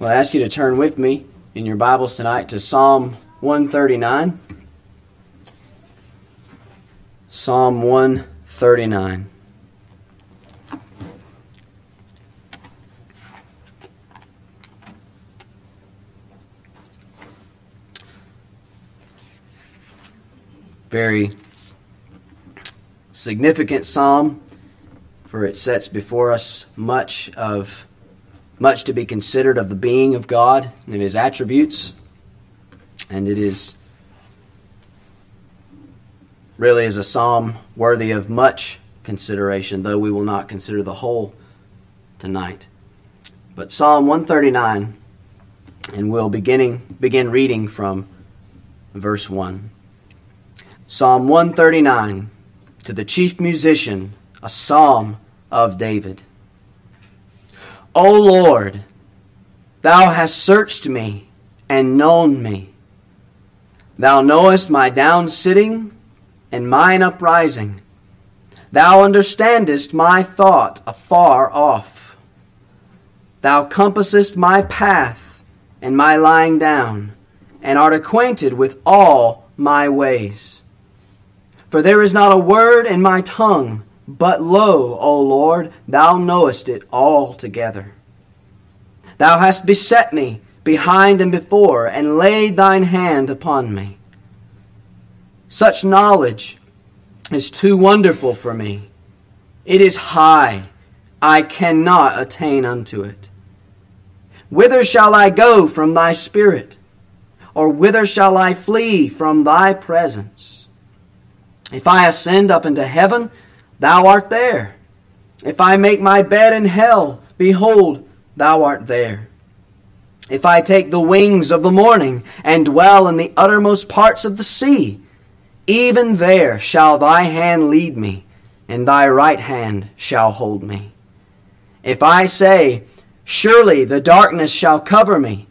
Well, I ask you to turn with me in your Bibles tonight to Psalm 139. Psalm 139. Very significant psalm, for it sets before us much of much to be considered of the being of God and of his attributes. And it is really is a psalm worthy of much consideration, though we will not consider the whole tonight. But Psalm 139, and we'll beginning begin reading from verse 1. Psalm 139 to the chief musician, a psalm of David. O Lord, thou hast searched me and known me. Thou knowest my down sitting and mine uprising. Thou understandest my thought afar off. Thou compassest my path and my lying down, and art acquainted with all my ways. For there is not a word in my tongue but lo, O Lord, thou knowest it altogether. Thou hast beset me behind and before, and laid thine hand upon me. Such knowledge is too wonderful for me. It is high. I cannot attain unto it. Whither shall I go from thy spirit? Or whither shall I flee from thy presence? If I ascend up into heaven, thou art there. If I make my bed in hell, behold, thou art there. If I take the wings of the morning and dwell in the uttermost parts of the sea, even there shall thy hand lead me, and thy right hand shall hold me. If I say, Surely the darkness shall cover me,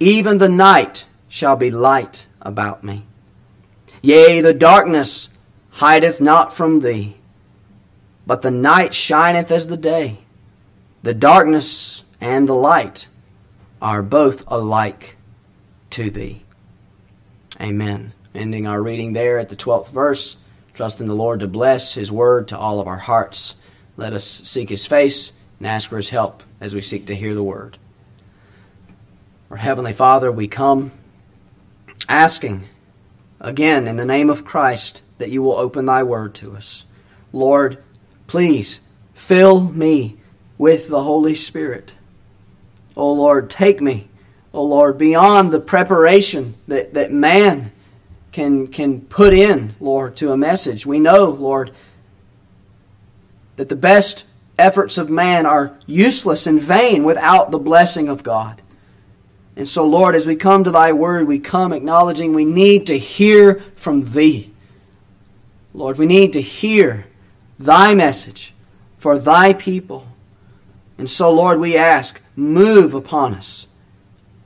even the night shall be light about me. Yea, the darkness hideth not from thee. But the night shineth as the day. The darkness and the light are both alike to thee. Amen. Ending our reading there at the 12th verse, trusting the Lord to bless his word to all of our hearts. Let us seek his face and ask for his help as we seek to hear the word. Our Heavenly Father, we come asking again in the name of Christ that you will open thy word to us. Lord, Please fill me with the Holy Spirit. O oh Lord, take me, O oh Lord, beyond the preparation that, that man can, can put in, Lord, to a message. We know, Lord, that the best efforts of man are useless and vain without the blessing of God. And so, Lord, as we come to Thy Word, we come acknowledging we need to hear from Thee. Lord, we need to hear thy message for thy people. And so, Lord, we ask, move upon us.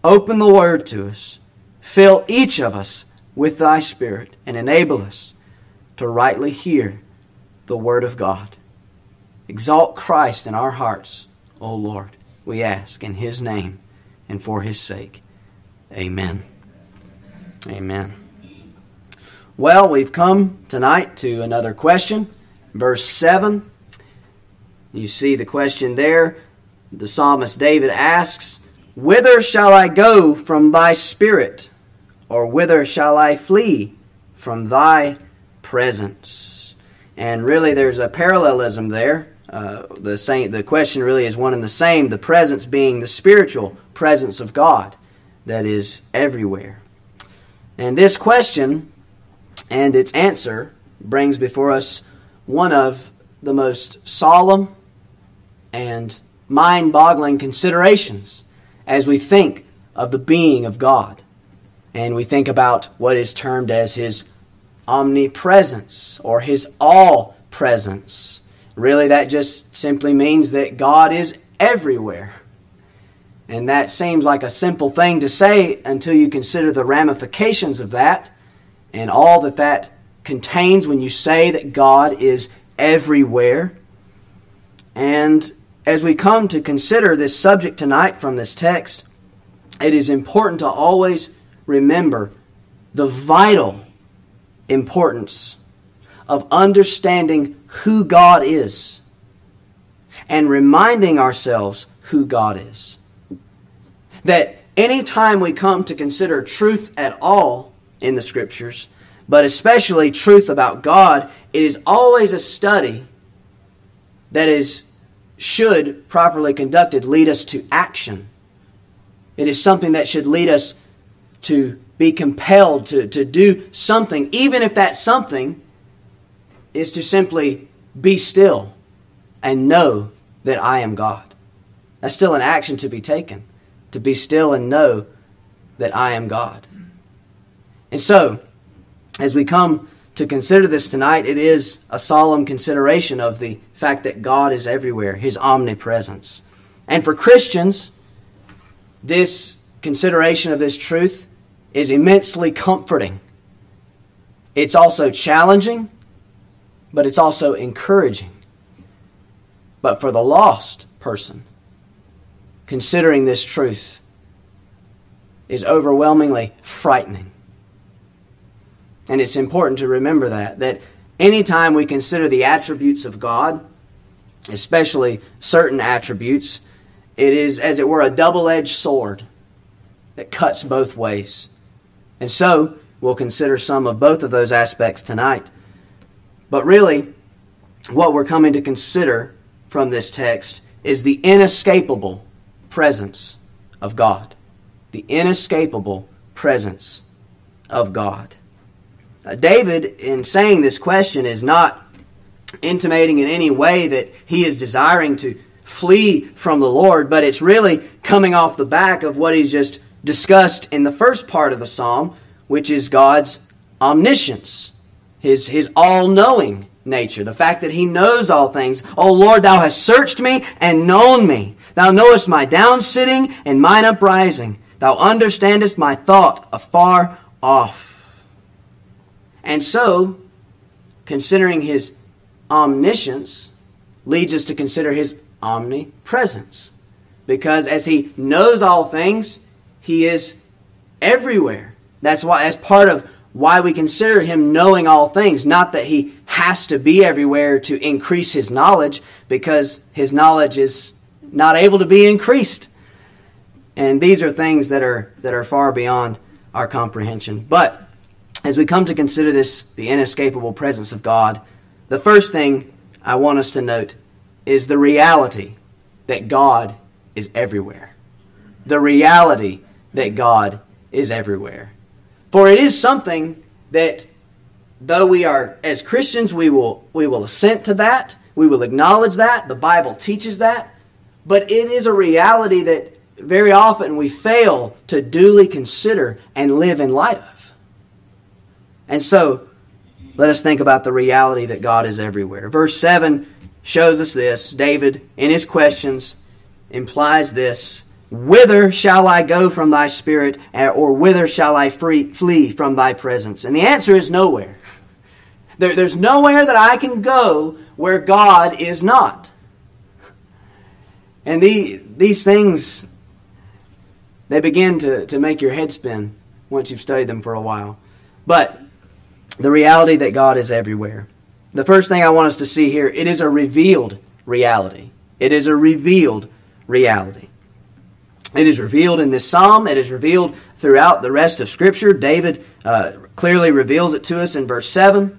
Open the word to us. Fill each of us with thy spirit and enable us to rightly hear the word of God. Exalt Christ in our hearts, O Lord, we ask in his name and for his sake. Amen. Amen. Well, we've come tonight to another question verse 7. You see the question there. The psalmist David asks, Whither shall I go from thy spirit? Or whither shall I flee from thy presence? And really, there's a parallelism there. Uh, the, same, the question really is one and the same the presence being the spiritual presence of God that is everywhere. And this question and its answer brings before us one of the most solemn and mind boggling considerations as we think of the being of God. And we think about what is termed as his omnipresence or his all presence. Really, that just simply means that God is everywhere. And that seems like a simple thing to say until you consider the ramifications of that and all that that contains when you say that God is everywhere. And as we come to consider this subject tonight from this text, it is important to always remember the vital importance of understanding who God is and reminding ourselves who God is. That anytime we come to consider truth at all in the Scriptures, but especially truth about God, it is always a study that is should properly conducted lead us to action. It is something that should lead us to be compelled to, to do something, even if that something is to simply be still and know that I am God. That's still an action to be taken, to be still and know that I am God. And so, as we come to consider this tonight, it is a solemn consideration of the fact that God is everywhere, His omnipresence. And for Christians, this consideration of this truth is immensely comforting. It's also challenging, but it's also encouraging. But for the lost person, considering this truth is overwhelmingly frightening. And it's important to remember that, that anytime we consider the attributes of God, especially certain attributes, it is, as it were, a double edged sword that cuts both ways. And so, we'll consider some of both of those aspects tonight. But really, what we're coming to consider from this text is the inescapable presence of God. The inescapable presence of God. Uh, David, in saying this question, is not intimating in any way that he is desiring to flee from the Lord, but it's really coming off the back of what he's just discussed in the first part of the psalm, which is God's omniscience, his, his all knowing nature, the fact that he knows all things. O Lord, thou hast searched me and known me. Thou knowest my down sitting and mine uprising. Thou understandest my thought afar off. And so, considering his omniscience leads us to consider his omnipresence. Because as he knows all things, he is everywhere. That's why as part of why we consider him knowing all things, not that he has to be everywhere to increase his knowledge, because his knowledge is not able to be increased. And these are things that are that are far beyond our comprehension. But as we come to consider this, the inescapable presence of God, the first thing I want us to note is the reality that God is everywhere. The reality that God is everywhere. For it is something that though we are as Christians we will we will assent to that, we will acknowledge that, the Bible teaches that, but it is a reality that very often we fail to duly consider and live in light of. And so let us think about the reality that God is everywhere. Verse 7 shows us this. David, in his questions, implies this Whither shall I go from thy spirit, or whither shall I free, flee from thy presence? And the answer is nowhere. There, there's nowhere that I can go where God is not. And the, these things, they begin to, to make your head spin once you've studied them for a while. But the reality that God is everywhere. The first thing I want us to see here, it is a revealed reality. It is a revealed reality. It is revealed in this psalm. It is revealed throughout the rest of Scripture. David uh, clearly reveals it to us in verse 7.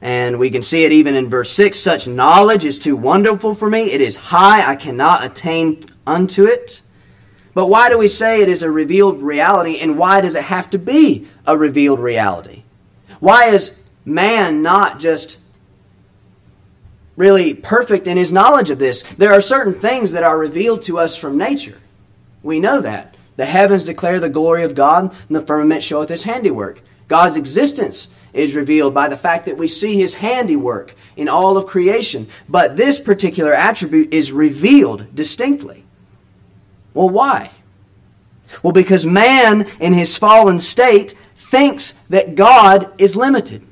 And we can see it even in verse 6. Such knowledge is too wonderful for me. It is high. I cannot attain unto it. But why do we say it is a revealed reality? And why does it have to be a revealed reality? Why is man not just really perfect in his knowledge of this? There are certain things that are revealed to us from nature. We know that. The heavens declare the glory of God, and the firmament showeth his handiwork. God's existence is revealed by the fact that we see his handiwork in all of creation. But this particular attribute is revealed distinctly. Well, why? Well, because man in his fallen state thinks that God is limited.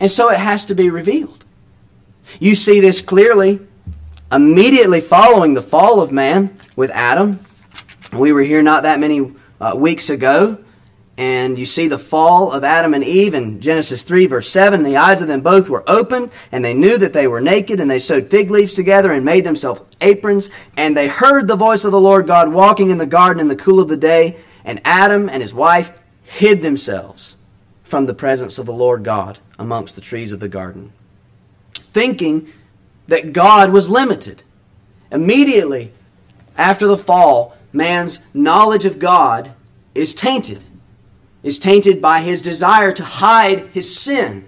And so it has to be revealed. You see this clearly immediately following the fall of man with Adam. We were here not that many uh, weeks ago, and you see the fall of Adam and Eve in Genesis 3, verse 7. The eyes of them both were opened, and they knew that they were naked, and they sewed fig leaves together and made themselves aprons. And they heard the voice of the Lord God walking in the garden in the cool of the day, and Adam and his wife hid themselves from the presence of the Lord God amongst the trees of the garden, thinking that God was limited. Immediately after the fall, man's knowledge of God is tainted is tainted by his desire to hide his sin.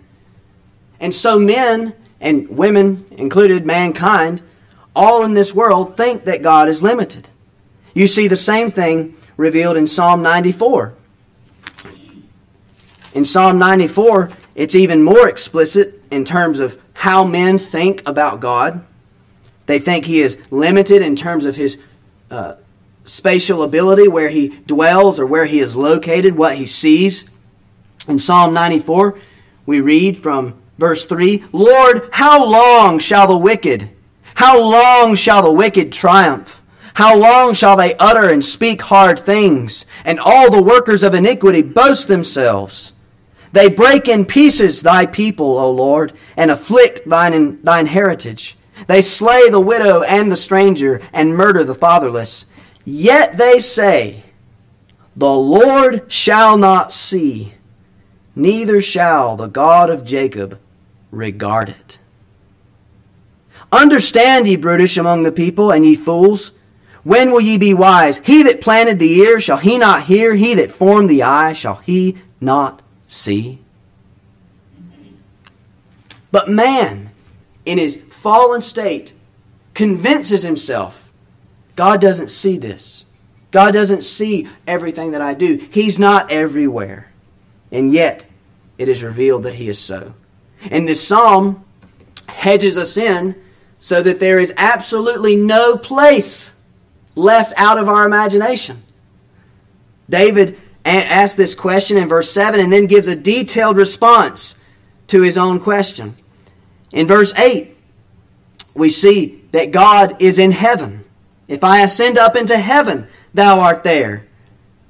And so men and women, included mankind, all in this world think that God is limited. You see the same thing revealed in Psalm 94. In Psalm 94, it's even more explicit in terms of how men think about God. They think he is limited in terms of his uh, spatial ability, where he dwells or where he is located, what he sees. In Psalm 94, we read from verse 3 Lord, how long shall the wicked, how long shall the wicked triumph? How long shall they utter and speak hard things, and all the workers of iniquity boast themselves? They break in pieces thy people, O Lord, and afflict thine, thine heritage. They slay the widow and the stranger, and murder the fatherless. Yet they say, The Lord shall not see, neither shall the God of Jacob regard it. Understand, ye brutish among the people, and ye fools. When will ye be wise? He that planted the ear, shall he not hear? He that formed the eye, shall he not see? But man, in his fallen state, convinces himself God doesn't see this. God doesn't see everything that I do. He's not everywhere. And yet, it is revealed that He is so. And this psalm hedges us in so that there is absolutely no place left out of our imagination. David asks this question in verse 7 and then gives a detailed response to his own question. In verse 8, we see that God is in heaven. If I ascend up into heaven, thou art there.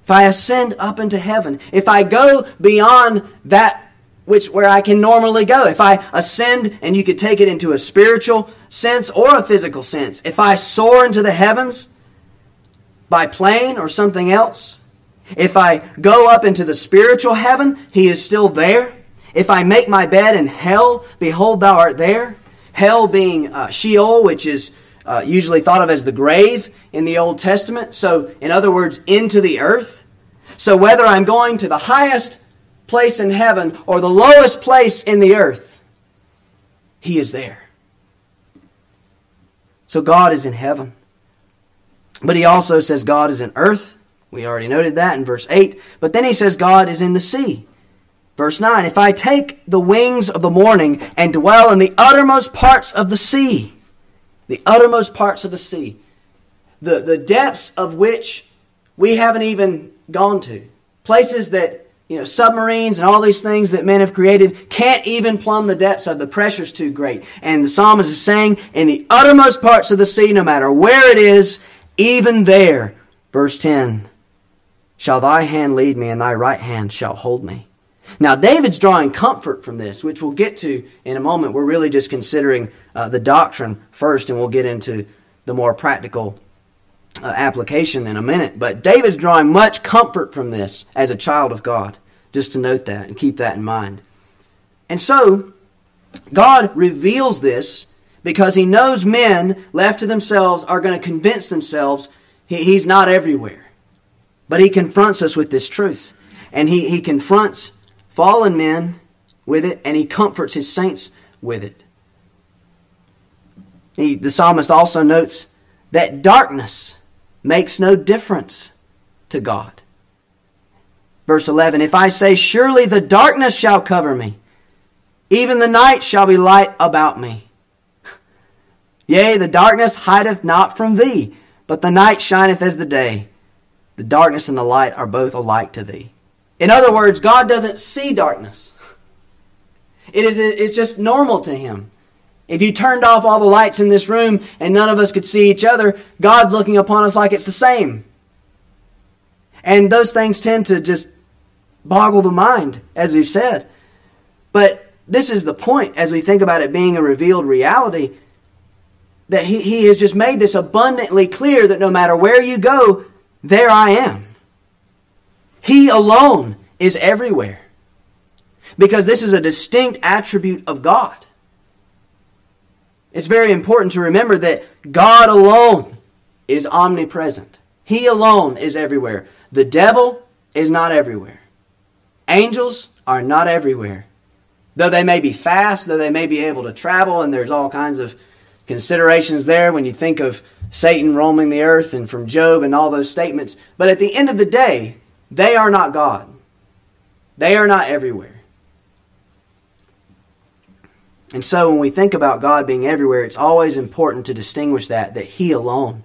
If I ascend up into heaven, if I go beyond that which where I can normally go, if I ascend and you could take it into a spiritual sense or a physical sense, if I soar into the heavens by plane or something else, if I go up into the spiritual heaven, he is still there. If I make my bed in hell, behold, thou art there. Hell being uh, Sheol, which is uh, usually thought of as the grave in the Old Testament. So, in other words, into the earth. So, whether I'm going to the highest place in heaven or the lowest place in the earth, He is there. So, God is in heaven. But He also says God is in earth. We already noted that in verse 8. But then He says God is in the sea. Verse 9 If I take the wings of the morning and dwell in the uttermost parts of the sea, the uttermost parts of the sea, the, the depths of which we haven't even gone to. Places that, you know, submarines and all these things that men have created can't even plumb the depths of. The pressure's too great. And the psalmist is saying, in the uttermost parts of the sea, no matter where it is, even there, verse 10, shall thy hand lead me, and thy right hand shall hold me. Now, David's drawing comfort from this, which we'll get to in a moment. We're really just considering uh, the doctrine first, and we'll get into the more practical uh, application in a minute. But David's drawing much comfort from this as a child of God, just to note that and keep that in mind. And so, God reveals this because he knows men left to themselves are going to convince themselves he, he's not everywhere. But he confronts us with this truth. And he, he confronts fallen men with it, and he comforts his saints with it. He, the psalmist also notes that darkness makes no difference to God. Verse 11 If I say, Surely the darkness shall cover me, even the night shall be light about me. Yea, the darkness hideth not from thee, but the night shineth as the day. The darkness and the light are both alike to thee. In other words, God doesn't see darkness. It is it's just normal to him. If you turned off all the lights in this room and none of us could see each other, God's looking upon us like it's the same. And those things tend to just boggle the mind, as we've said. But this is the point as we think about it being a revealed reality that he, he has just made this abundantly clear that no matter where you go, there I am. He alone is everywhere. Because this is a distinct attribute of God. It's very important to remember that God alone is omnipresent. He alone is everywhere. The devil is not everywhere. Angels are not everywhere. Though they may be fast, though they may be able to travel, and there's all kinds of considerations there when you think of Satan roaming the earth and from Job and all those statements. But at the end of the day, they are not God. They are not everywhere. And so when we think about God being everywhere, it's always important to distinguish that, that He alone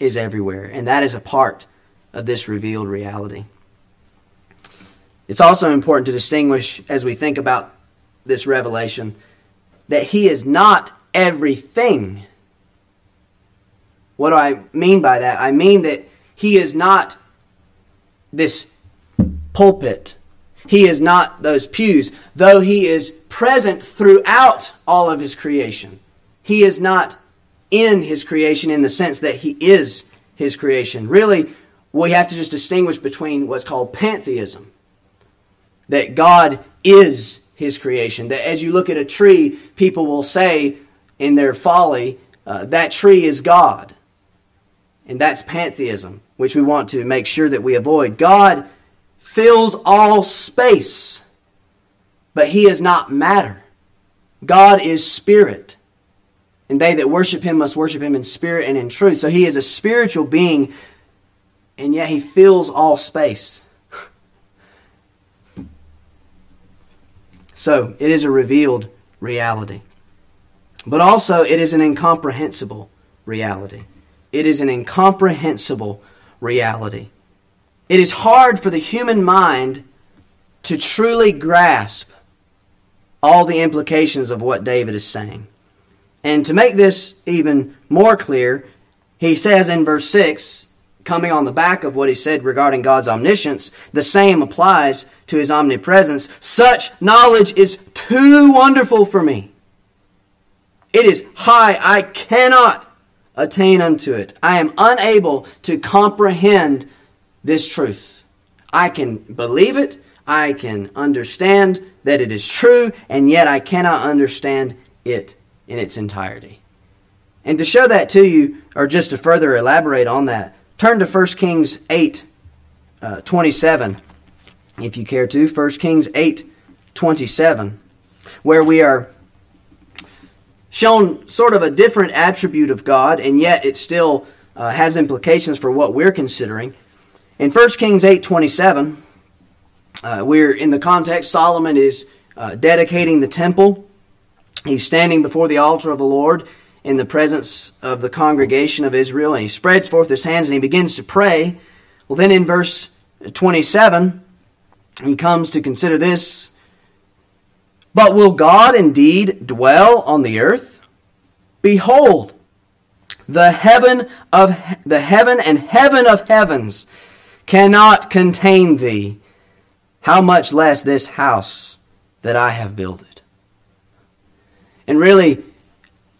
is everywhere. And that is a part of this revealed reality. It's also important to distinguish as we think about this revelation that He is not everything. What do I mean by that? I mean that He is not this pulpit. He is not those pews, though He is present throughout all of His creation. He is not in His creation in the sense that He is His creation. Really, we have to just distinguish between what's called pantheism that God is His creation. That as you look at a tree, people will say in their folly, uh, that tree is God. And that's pantheism, which we want to make sure that we avoid. God fills all space, but he is not matter. God is spirit. And they that worship him must worship him in spirit and in truth. So he is a spiritual being, and yet he fills all space. so it is a revealed reality. But also, it is an incomprehensible reality. It is an incomprehensible reality. It is hard for the human mind to truly grasp all the implications of what David is saying. And to make this even more clear, he says in verse 6, coming on the back of what he said regarding God's omniscience, the same applies to his omnipresence. Such knowledge is too wonderful for me. It is high. I cannot attain unto it. I am unable to comprehend this truth. I can believe it, I can understand that it is true, and yet I cannot understand it in its entirety. And to show that to you, or just to further elaborate on that, turn to 1 Kings 8 uh, 27, if you care to. 1 Kings 8 27, where we are shown sort of a different attribute of God, and yet it still uh, has implications for what we're considering. In 1 Kings 8 27, uh, we're in the context, Solomon is uh, dedicating the temple. He's standing before the altar of the Lord in the presence of the congregation of Israel, and he spreads forth his hands and he begins to pray. Well, then in verse 27, he comes to consider this. But will God indeed dwell on the earth? Behold, the heaven of the heaven and heaven of heavens cannot contain thee, how much less this house that I have builded. And really,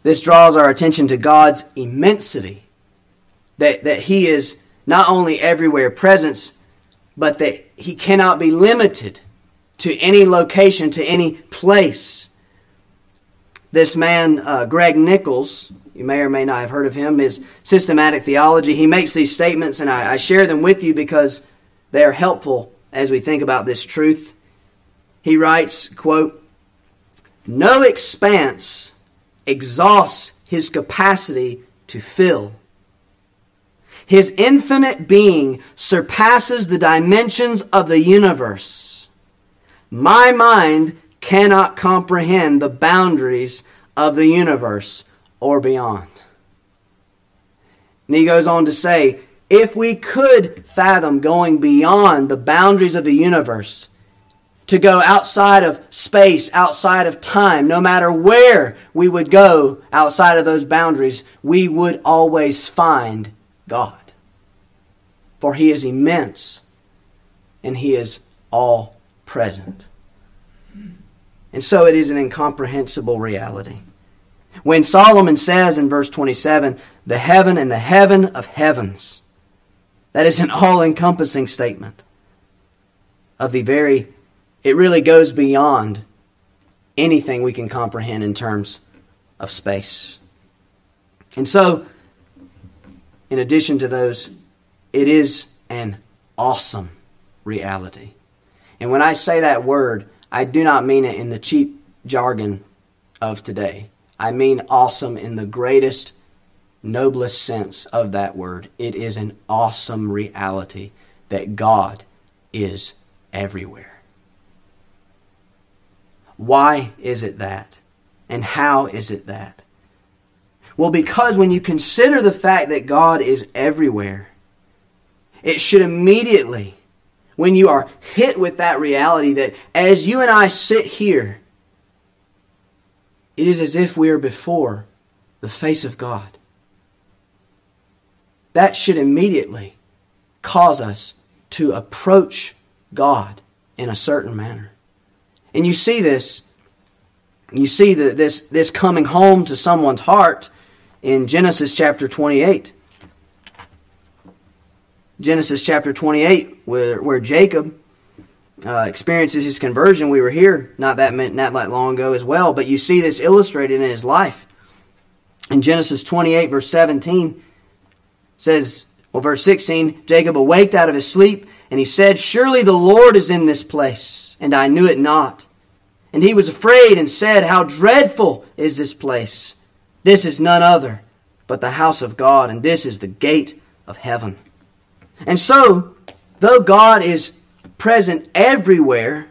this draws our attention to God's immensity. That, that He is not only everywhere presence, but that He cannot be limited to any location, to any place. This man, uh, Greg Nichols, you may or may not have heard of him, is systematic theology. He makes these statements, and I, I share them with you because they are helpful as we think about this truth. He writes, quote, No expanse exhausts his capacity to fill. His infinite being surpasses the dimensions of the universe. My mind cannot comprehend the boundaries of the universe or beyond. And he goes on to say, if we could fathom going beyond the boundaries of the universe, to go outside of space, outside of time, no matter where we would go outside of those boundaries, we would always find God. For He is immense and He is all present. And so it is an incomprehensible reality. When Solomon says in verse 27, the heaven and the heaven of heavens, that is an all encompassing statement of the very, it really goes beyond anything we can comprehend in terms of space. And so, in addition to those, it is an awesome reality. And when I say that word, I do not mean it in the cheap jargon of today. I mean awesome in the greatest, noblest sense of that word. It is an awesome reality that God is everywhere. Why is it that? And how is it that? Well, because when you consider the fact that God is everywhere, it should immediately, when you are hit with that reality that as you and I sit here, it is as if we are before the face of God. That should immediately cause us to approach God in a certain manner. And you see this, you see the, this, this coming home to someone's heart in Genesis chapter 28. Genesis chapter 28, where, where Jacob uh, experiences his conversion. We were here not that, not that long ago as well, but you see this illustrated in his life. In Genesis 28, verse 17, says, well, verse 16, Jacob awaked out of his sleep, and he said, Surely the Lord is in this place, and I knew it not. And he was afraid and said, How dreadful is this place! This is none other but the house of God, and this is the gate of heaven. And so, though God is present everywhere,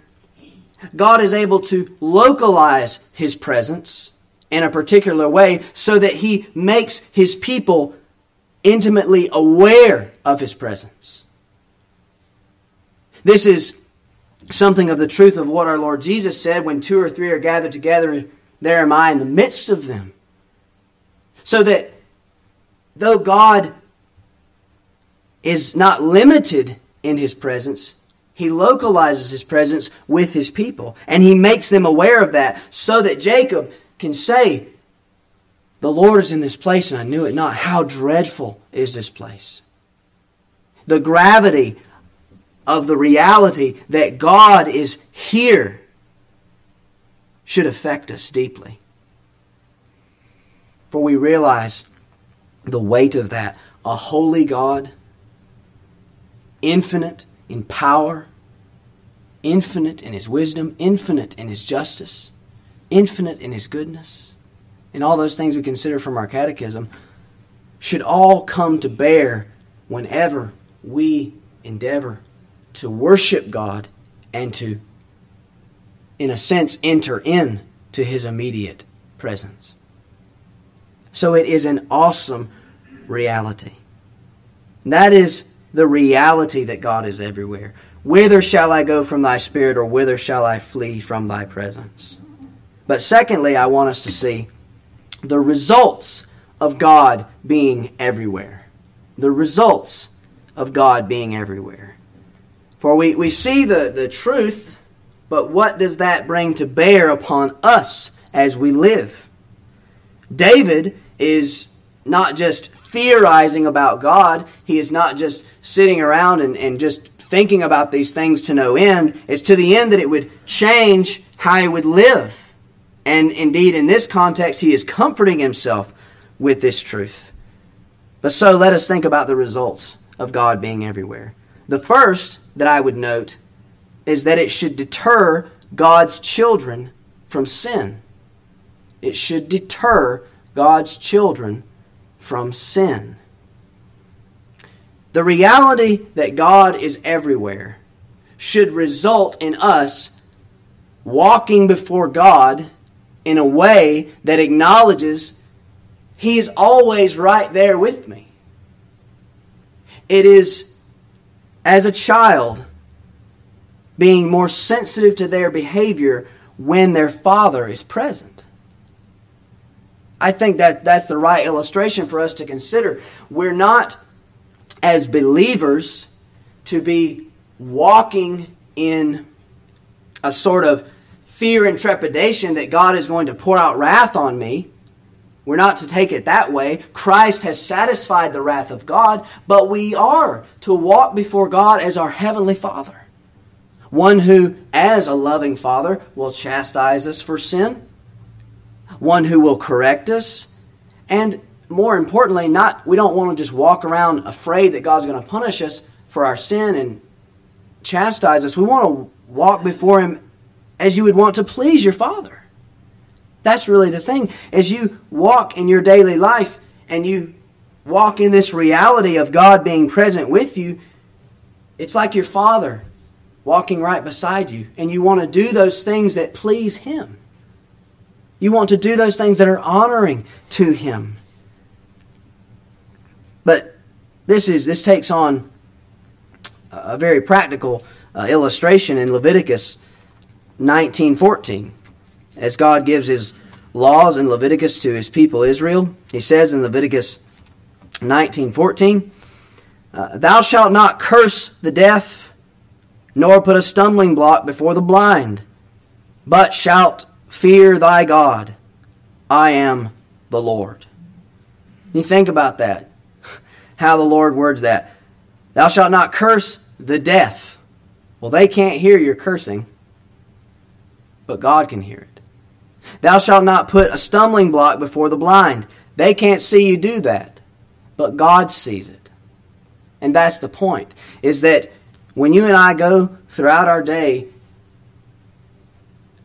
God is able to localize his presence in a particular way so that he makes his people intimately aware of his presence. This is something of the truth of what our Lord Jesus said when two or three are gathered together, there am I in the midst of them. So that though God is not limited in his presence, he localizes his presence with his people. And he makes them aware of that so that Jacob can say, The Lord is in this place and I knew it not. How dreadful is this place? The gravity of the reality that God is here should affect us deeply. For we realize the weight of that. A holy God infinite in power, infinite in his wisdom, infinite in his justice, infinite in his goodness, and all those things we consider from our catechism, should all come to bear whenever we endeavor to worship God and to, in a sense, enter in to his immediate presence. So it is an awesome reality. That is the reality that God is everywhere. Whither shall I go from thy spirit, or whither shall I flee from thy presence? But secondly, I want us to see the results of God being everywhere. The results of God being everywhere. For we, we see the, the truth, but what does that bring to bear upon us as we live? David is not just theorizing about God. He is not just sitting around and, and just thinking about these things to no end. It's to the end that it would change how he would live. And indeed, in this context, he is comforting himself with this truth. But so let us think about the results of God being everywhere. The first that I would note is that it should deter God's children from sin. It should deter God's children from sin. The reality that God is everywhere should result in us walking before God in a way that acknowledges He is always right there with me. It is as a child being more sensitive to their behavior when their father is present. I think that that's the right illustration for us to consider. We're not, as believers, to be walking in a sort of fear and trepidation that God is going to pour out wrath on me. We're not to take it that way. Christ has satisfied the wrath of God, but we are to walk before God as our Heavenly Father. One who, as a loving Father, will chastise us for sin, one who will correct us, and more importantly, not we don't want to just walk around afraid that God's going to punish us for our sin and chastise us. We want to walk before Him as you would want to please your Father. That's really the thing. As you walk in your daily life and you walk in this reality of God being present with you, it's like your Father walking right beside you. And you want to do those things that please Him. You want to do those things that are honoring to Him. But this is this takes on a very practical uh, illustration in Leviticus 19:14 as God gives his laws in Leviticus to his people Israel. He says in Leviticus 19:14, uh, "Thou shalt not curse the deaf, nor put a stumbling block before the blind, but shalt fear thy God. I am the Lord." You think about that. How the Lord words that. Thou shalt not curse the deaf. Well, they can't hear your cursing but God can hear it. Thou shalt not put a stumbling block before the blind. They can't see you do that, but God sees it. And that's the point, is that when you and I go throughout our day,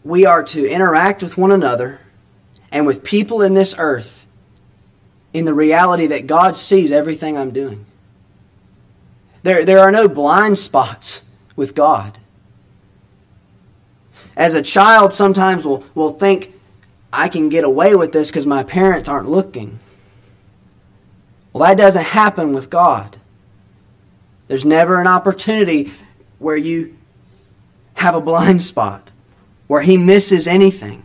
we are to interact with one another and with people in this earth in the reality that God sees everything I'm doing. There, there are no blind spots with God. As a child, sometimes we'll, we'll think, I can get away with this because my parents aren't looking. Well, that doesn't happen with God. There's never an opportunity where you have a blind spot, where He misses anything.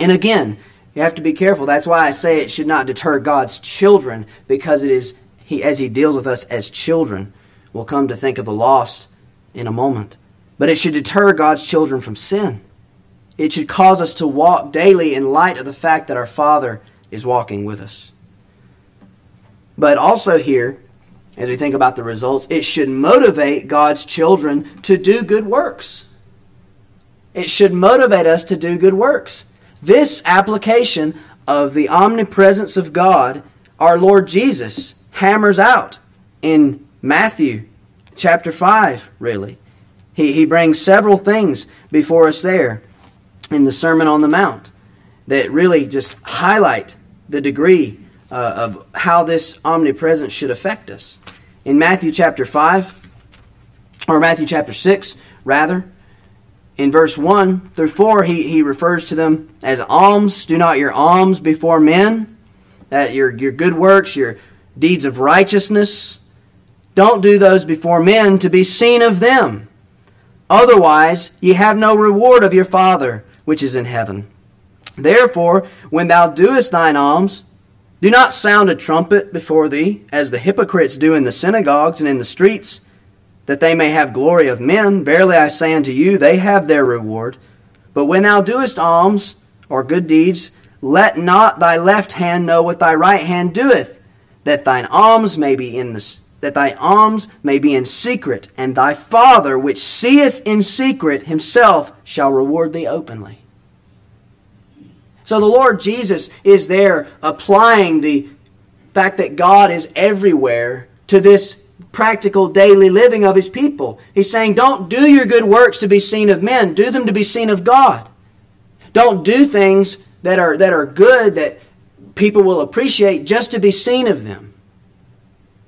And again, you have to be careful. That's why I say it should not deter God's children, because it is He, as He deals with us as children, we'll come to think of the lost in a moment. But it should deter God's children from sin. It should cause us to walk daily in light of the fact that our Father is walking with us. But also, here, as we think about the results, it should motivate God's children to do good works. It should motivate us to do good works. This application of the omnipresence of God, our Lord Jesus, hammers out in Matthew chapter 5, really. He, he brings several things before us there in the Sermon on the Mount that really just highlight the degree uh, of how this omnipresence should affect us. In Matthew chapter 5, or Matthew chapter 6, rather, in verse 1 through 4, he, he refers to them as alms. Do not your alms before men, that your, your good works, your deeds of righteousness, don't do those before men to be seen of them. Otherwise, ye have no reward of your Father which is in heaven. Therefore, when thou doest thine alms, do not sound a trumpet before thee, as the hypocrites do in the synagogues and in the streets, that they may have glory of men. Verily I say unto you, they have their reward. But when thou doest alms, or good deeds, let not thy left hand know what thy right hand doeth, that thine alms may be in the that thy alms may be in secret, and thy Father, which seeth in secret, himself shall reward thee openly. So the Lord Jesus is there applying the fact that God is everywhere to this practical daily living of his people. He's saying, don't do your good works to be seen of men, do them to be seen of God. Don't do things that are, that are good that people will appreciate just to be seen of them.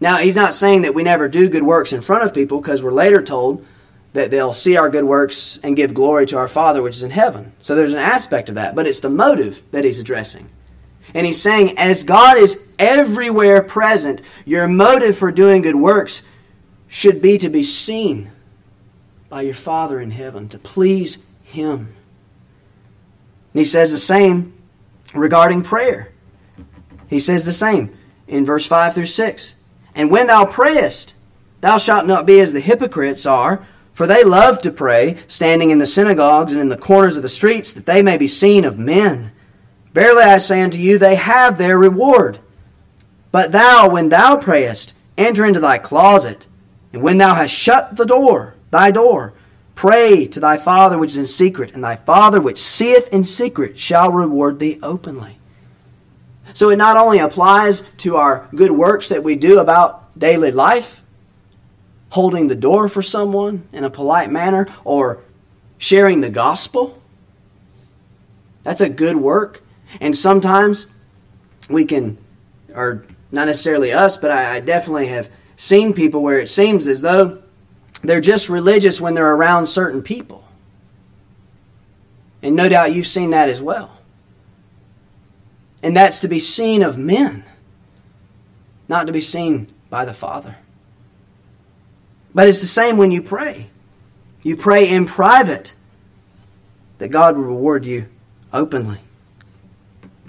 Now, he's not saying that we never do good works in front of people because we're later told that they'll see our good works and give glory to our Father which is in heaven. So there's an aspect of that, but it's the motive that he's addressing. And he's saying, as God is everywhere present, your motive for doing good works should be to be seen by your Father in heaven, to please Him. And he says the same regarding prayer. He says the same in verse 5 through 6. And when thou prayest, Thou shalt not be as the hypocrites are, for they love to pray, standing in the synagogues and in the corners of the streets, that they may be seen of men. Verily I say unto you, they have their reward. But thou, when thou prayest, enter into thy closet, and when thou hast shut the door, thy door, pray to thy Father which is in secret, and thy Father which seeth in secret shall reward thee openly. So it not only applies to our good works that we do about daily life, holding the door for someone in a polite manner, or sharing the gospel. That's a good work. And sometimes we can, or not necessarily us, but I, I definitely have seen people where it seems as though they're just religious when they're around certain people. And no doubt you've seen that as well. And that's to be seen of men, not to be seen by the Father. But it's the same when you pray. You pray in private that God will reward you openly.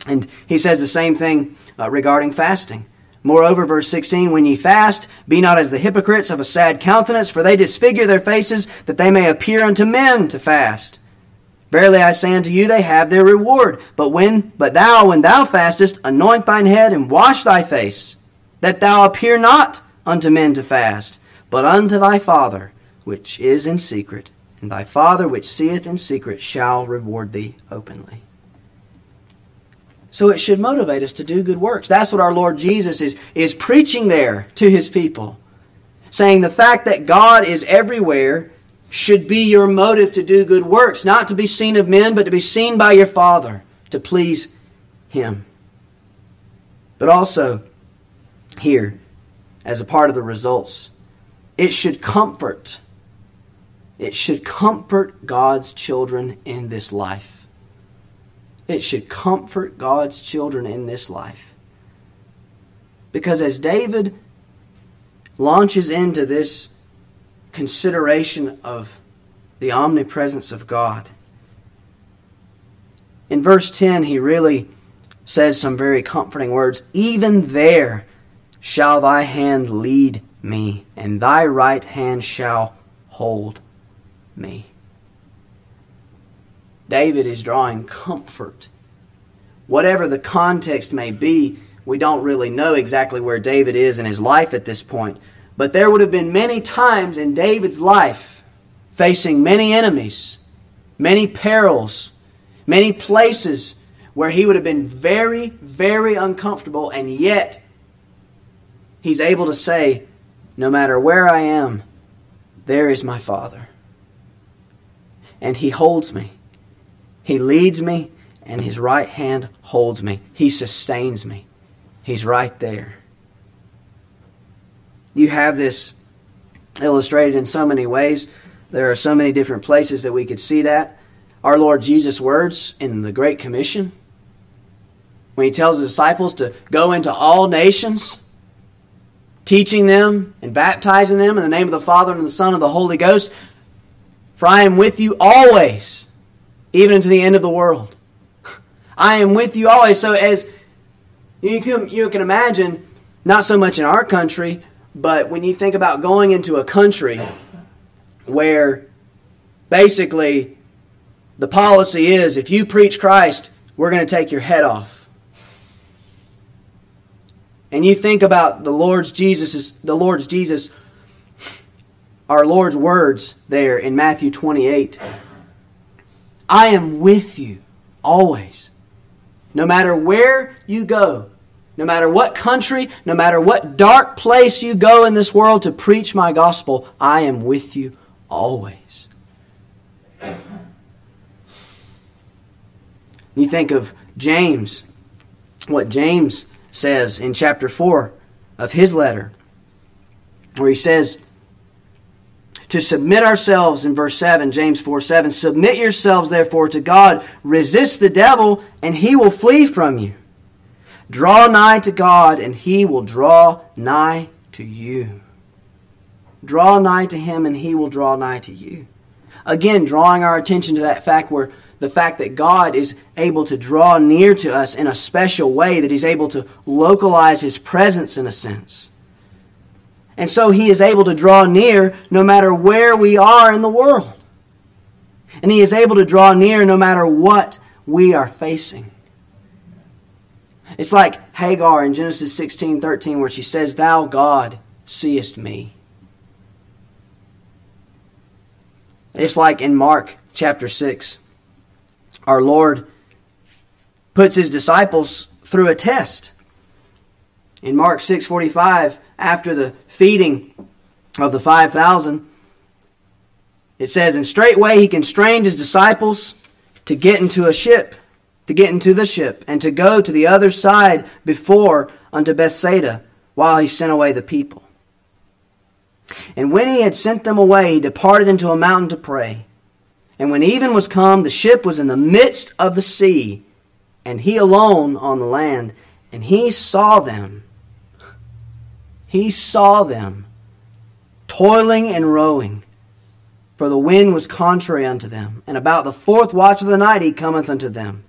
And he says the same thing uh, regarding fasting. Moreover, verse 16, when ye fast, be not as the hypocrites of a sad countenance, for they disfigure their faces, that they may appear unto men to fast. Verily I say unto you, they have their reward. But when, but thou, when thou fastest, anoint thine head and wash thy face, that thou appear not unto men to fast, but unto thy Father which is in secret, and thy Father which seeth in secret shall reward thee openly. So it should motivate us to do good works. That's what our Lord Jesus is, is preaching there to his people. Saying the fact that God is everywhere should be your motive to do good works, not to be seen of men, but to be seen by your Father, to please Him. But also, here, as a part of the results, it should comfort. It should comfort God's children in this life. It should comfort God's children in this life. Because as David launches into this consideration of the omnipresence of God. In verse 10, he really says some very comforting words. Even there shall thy hand lead me, and thy right hand shall hold me. David is drawing comfort. Whatever the context may be, we don't really know exactly where David is in his life at this point. But there would have been many times in David's life facing many enemies, many perils, many places where he would have been very, very uncomfortable, and yet he's able to say, No matter where I am, there is my Father. And he holds me, he leads me, and his right hand holds me, he sustains me. He's right there you have this illustrated in so many ways. There are so many different places that we could see that. Our Lord Jesus' words in the Great Commission, when he tells the disciples to go into all nations, teaching them and baptizing them in the name of the Father and the Son and the Holy Ghost. For I am with you always, even to the end of the world. I am with you always. So as you can, you can imagine, not so much in our country, but when you think about going into a country where basically the policy is if you preach Christ, we're going to take your head off. And you think about the Lord's Jesus the Lord's Jesus our Lord's words there in Matthew 28. I am with you always. No matter where you go, no matter what country, no matter what dark place you go in this world to preach my gospel, I am with you always. You think of James, what James says in chapter 4 of his letter, where he says, to submit ourselves in verse 7, James 4 7, submit yourselves therefore to God, resist the devil, and he will flee from you. Draw nigh to God, and he will draw nigh to you. Draw nigh to him, and he will draw nigh to you. Again, drawing our attention to that fact where the fact that God is able to draw near to us in a special way, that he's able to localize his presence in a sense. And so he is able to draw near no matter where we are in the world. And he is able to draw near no matter what we are facing. It's like Hagar in Genesis 16 13, where she says, Thou, God, seest me. It's like in Mark chapter 6, our Lord puts his disciples through a test. In Mark 6:45, after the feeding of the 5,000, it says, And straightway he constrained his disciples to get into a ship, to get into the ship, and to go to the other side before unto Bethsaida, while he sent away the people. And when he had sent them away, he departed into a mountain to pray. And when even was come, the ship was in the midst of the sea, and he alone on the land, and he saw them he saw them toiling and rowing, for the wind was contrary unto them. And about the fourth watch of the night he cometh unto them,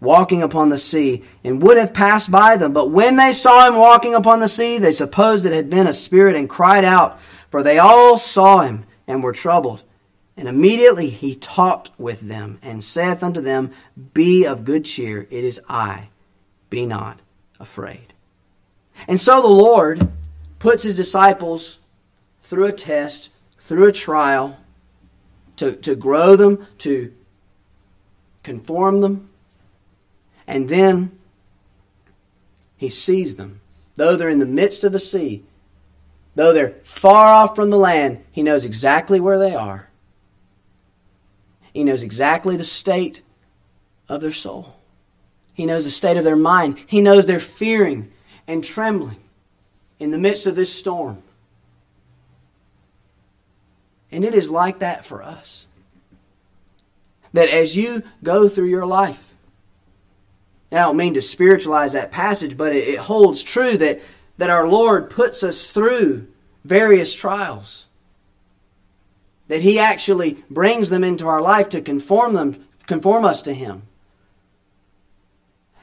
walking upon the sea, and would have passed by them. But when they saw him walking upon the sea, they supposed it had been a spirit, and cried out, for they all saw him and were troubled. And immediately he talked with them, and saith unto them, Be of good cheer, it is I, be not afraid. And so the Lord puts his disciples through a test, through a trial, to, to grow them, to conform them. And then he sees them. Though they're in the midst of the sea, though they're far off from the land, he knows exactly where they are. He knows exactly the state of their soul. He knows the state of their mind. He knows they're fearing and trembling in the midst of this storm. And it is like that for us. That as you go through your life, I don't mean to spiritualize that passage, but it, it holds true that, that our Lord puts us through various trials. That He actually brings them into our life to conform them, conform us to Him.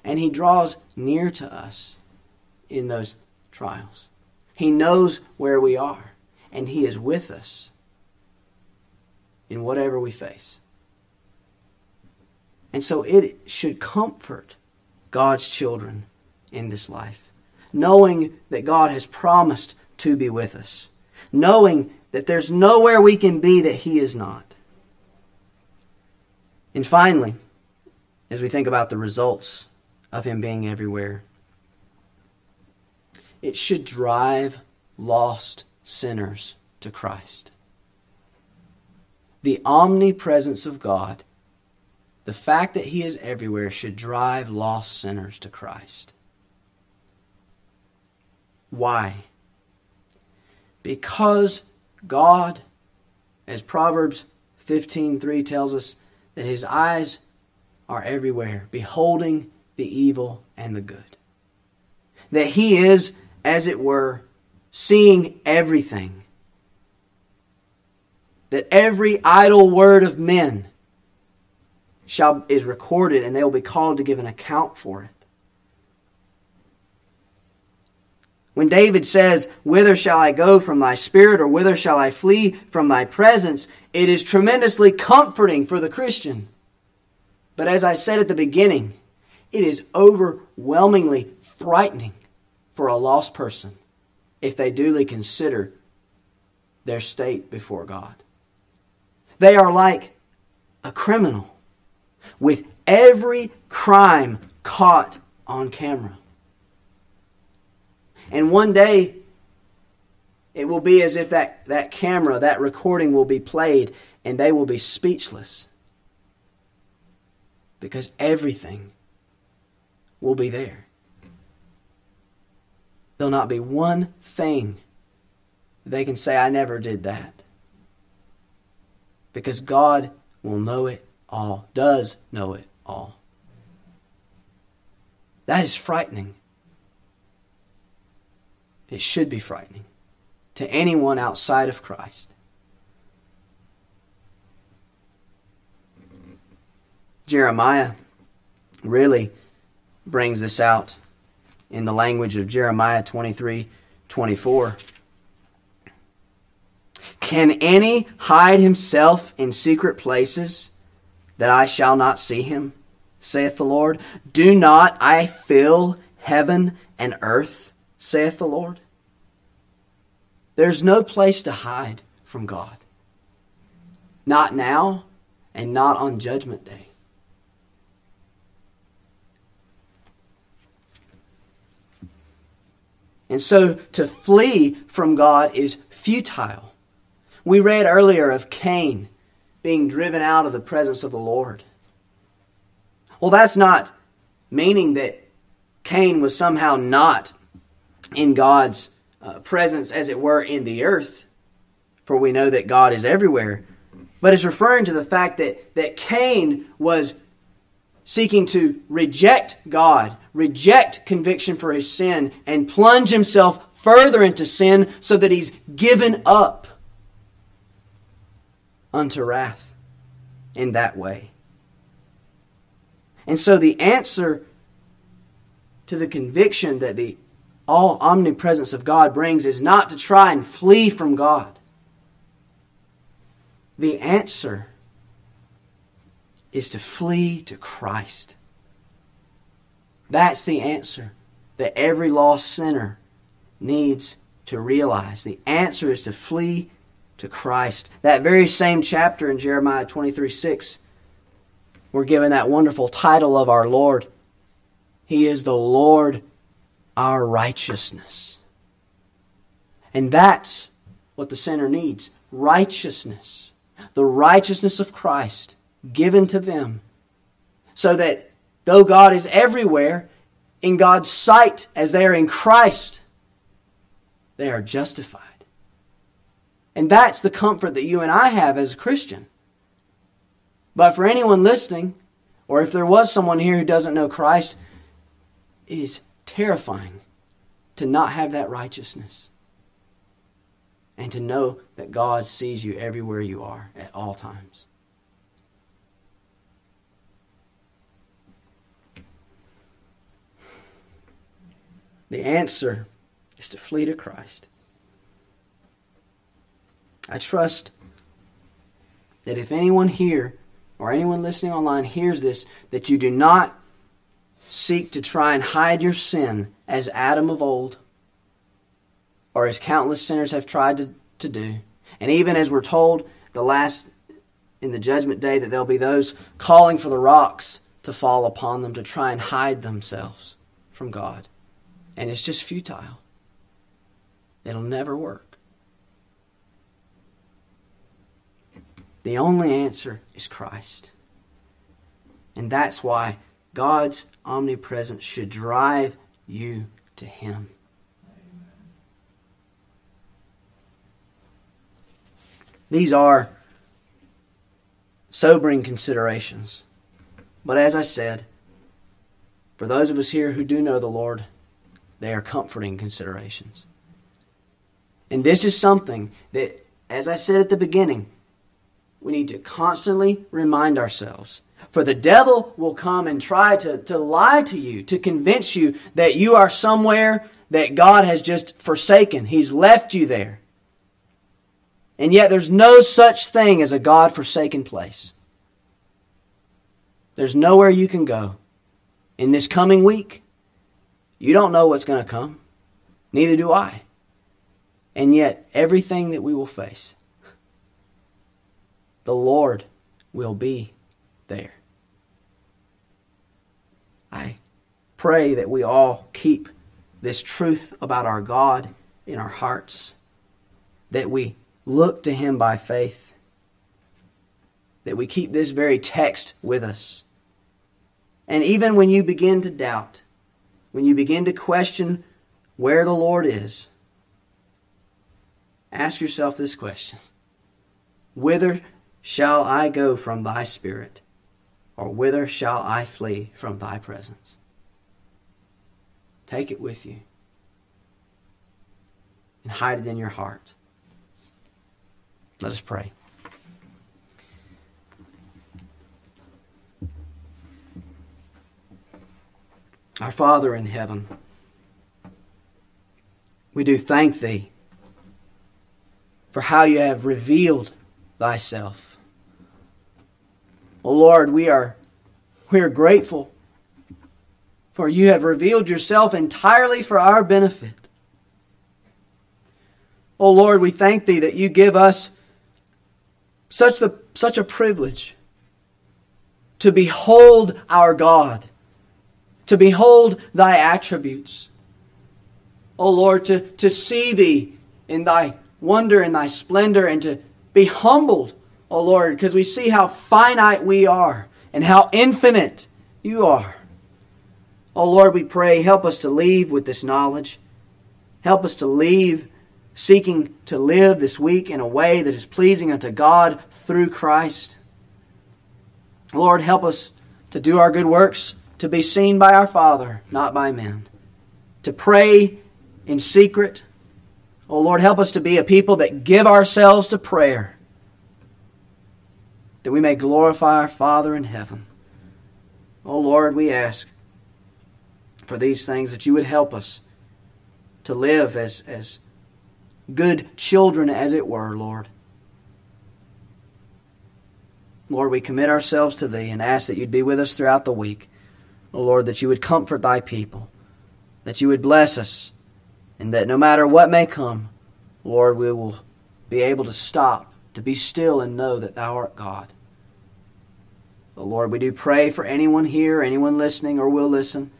And He draws near to us in those trials. He knows where we are, and He is with us in whatever we face. And so it should comfort God's children in this life, knowing that God has promised to be with us, knowing that there's nowhere we can be that He is not. And finally, as we think about the results of Him being everywhere, it should drive lost sinners to Christ. The omnipresence of God, the fact that He is everywhere, should drive lost sinners to Christ. Why? Because God, as Proverbs 15:3 tells us, that his eyes are everywhere, beholding the evil and the good. That he is as it were, seeing everything. That every idle word of men shall, is recorded, and they will be called to give an account for it. When David says, Whither shall I go from thy spirit, or whither shall I flee from thy presence? it is tremendously comforting for the Christian. But as I said at the beginning, it is overwhelmingly frightening for a lost person if they duly consider their state before God. They are like a criminal with every crime caught on camera. And one day, it will be as if that, that camera, that recording will be played, and they will be speechless. Because everything will be there. There'll not be one thing they can say, I never did that. Because God will know it all, does know it all. That is frightening. It should be frightening to anyone outside of Christ. Jeremiah really brings this out in the language of Jeremiah 23 24. Can any hide himself in secret places that I shall not see him? saith the Lord. Do not I fill heaven and earth, saith the Lord? There's no place to hide from God. Not now and not on Judgment Day. And so to flee from God is futile. We read earlier of Cain being driven out of the presence of the Lord. Well, that's not meaning that Cain was somehow not in God's uh, presence, as it were, in the earth, for we know that God is everywhere. But it's referring to the fact that, that Cain was seeking to reject God, reject conviction for his sin, and plunge himself further into sin so that he's given up unto wrath in that way. And so the answer to the conviction that the all omnipresence of God brings is not to try and flee from God. The answer is to flee to Christ. That's the answer that every lost sinner needs to realize. The answer is to flee to Christ. That very same chapter in Jeremiah 23 6, we're given that wonderful title of our Lord. He is the Lord our righteousness. And that's what the sinner needs righteousness. The righteousness of Christ given to them. So that though God is everywhere, in God's sight, as they are in Christ, they are justified. And that's the comfort that you and I have as a Christian. But for anyone listening, or if there was someone here who doesn't know Christ, it is terrifying to not have that righteousness and to know that God sees you everywhere you are at all times. The answer is to flee to Christ. I trust that if anyone here or anyone listening online hears this, that you do not seek to try and hide your sin as Adam of old or as countless sinners have tried to, to do. And even as we're told the last in the judgment day that there'll be those calling for the rocks to fall upon them to try and hide themselves from God. And it's just futile. It'll never work. The only answer is Christ. And that's why God's omnipresence should drive you to Him. These are sobering considerations. But as I said, for those of us here who do know the Lord, they are comforting considerations. And this is something that, as I said at the beginning, we need to constantly remind ourselves. For the devil will come and try to, to lie to you, to convince you that you are somewhere that God has just forsaken. He's left you there. And yet there's no such thing as a God forsaken place. There's nowhere you can go. In this coming week, you don't know what's going to come. Neither do I. And yet, everything that we will face the Lord will be there. I pray that we all keep this truth about our God in our hearts, that we look to Him by faith, that we keep this very text with us. And even when you begin to doubt, when you begin to question where the Lord is, ask yourself this question Whither shall I go from thy spirit? Or whither shall I flee from thy presence? Take it with you and hide it in your heart. Let us pray. Our Father in heaven, we do thank Thee for how you have revealed thyself. O Lord, we are, we are grateful for you have revealed yourself entirely for our benefit. O Lord, we thank thee that you give us such, the, such a privilege to behold our God, to behold thy attributes. O Lord, to, to see thee in thy wonder and thy splendor and to be humbled, O Lord, because we see how finite we are and how infinite you are. O Lord, we pray, help us to leave with this knowledge. Help us to leave seeking to live this week in a way that is pleasing unto God through Christ. Lord, help us to do our good works, to be seen by our Father, not by men, to pray in secret. Oh Lord, help us to be a people that give ourselves to prayer, that we may glorify our Father in heaven. Oh Lord, we ask for these things that you would help us to live as, as good children, as it were, Lord. Lord, we commit ourselves to Thee and ask that you'd be with us throughout the week. Oh, Lord, that you would comfort Thy people, that you would bless us, and that no matter what may come, Lord, we will be able to stop, to be still, and know that Thou art God. Oh, Lord, we do pray for anyone here, anyone listening or will listen,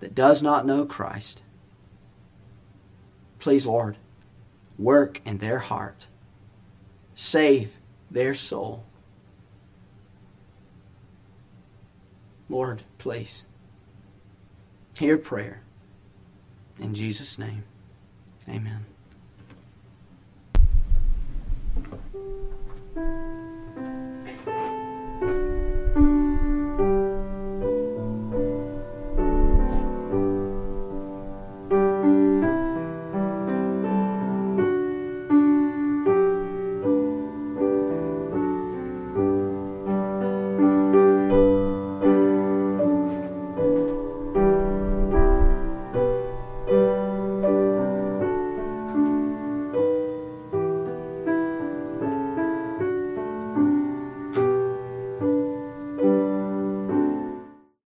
that does not know Christ. Please, Lord, work in their heart. Save their soul. Lord, please, hear prayer. In Jesus' name, amen.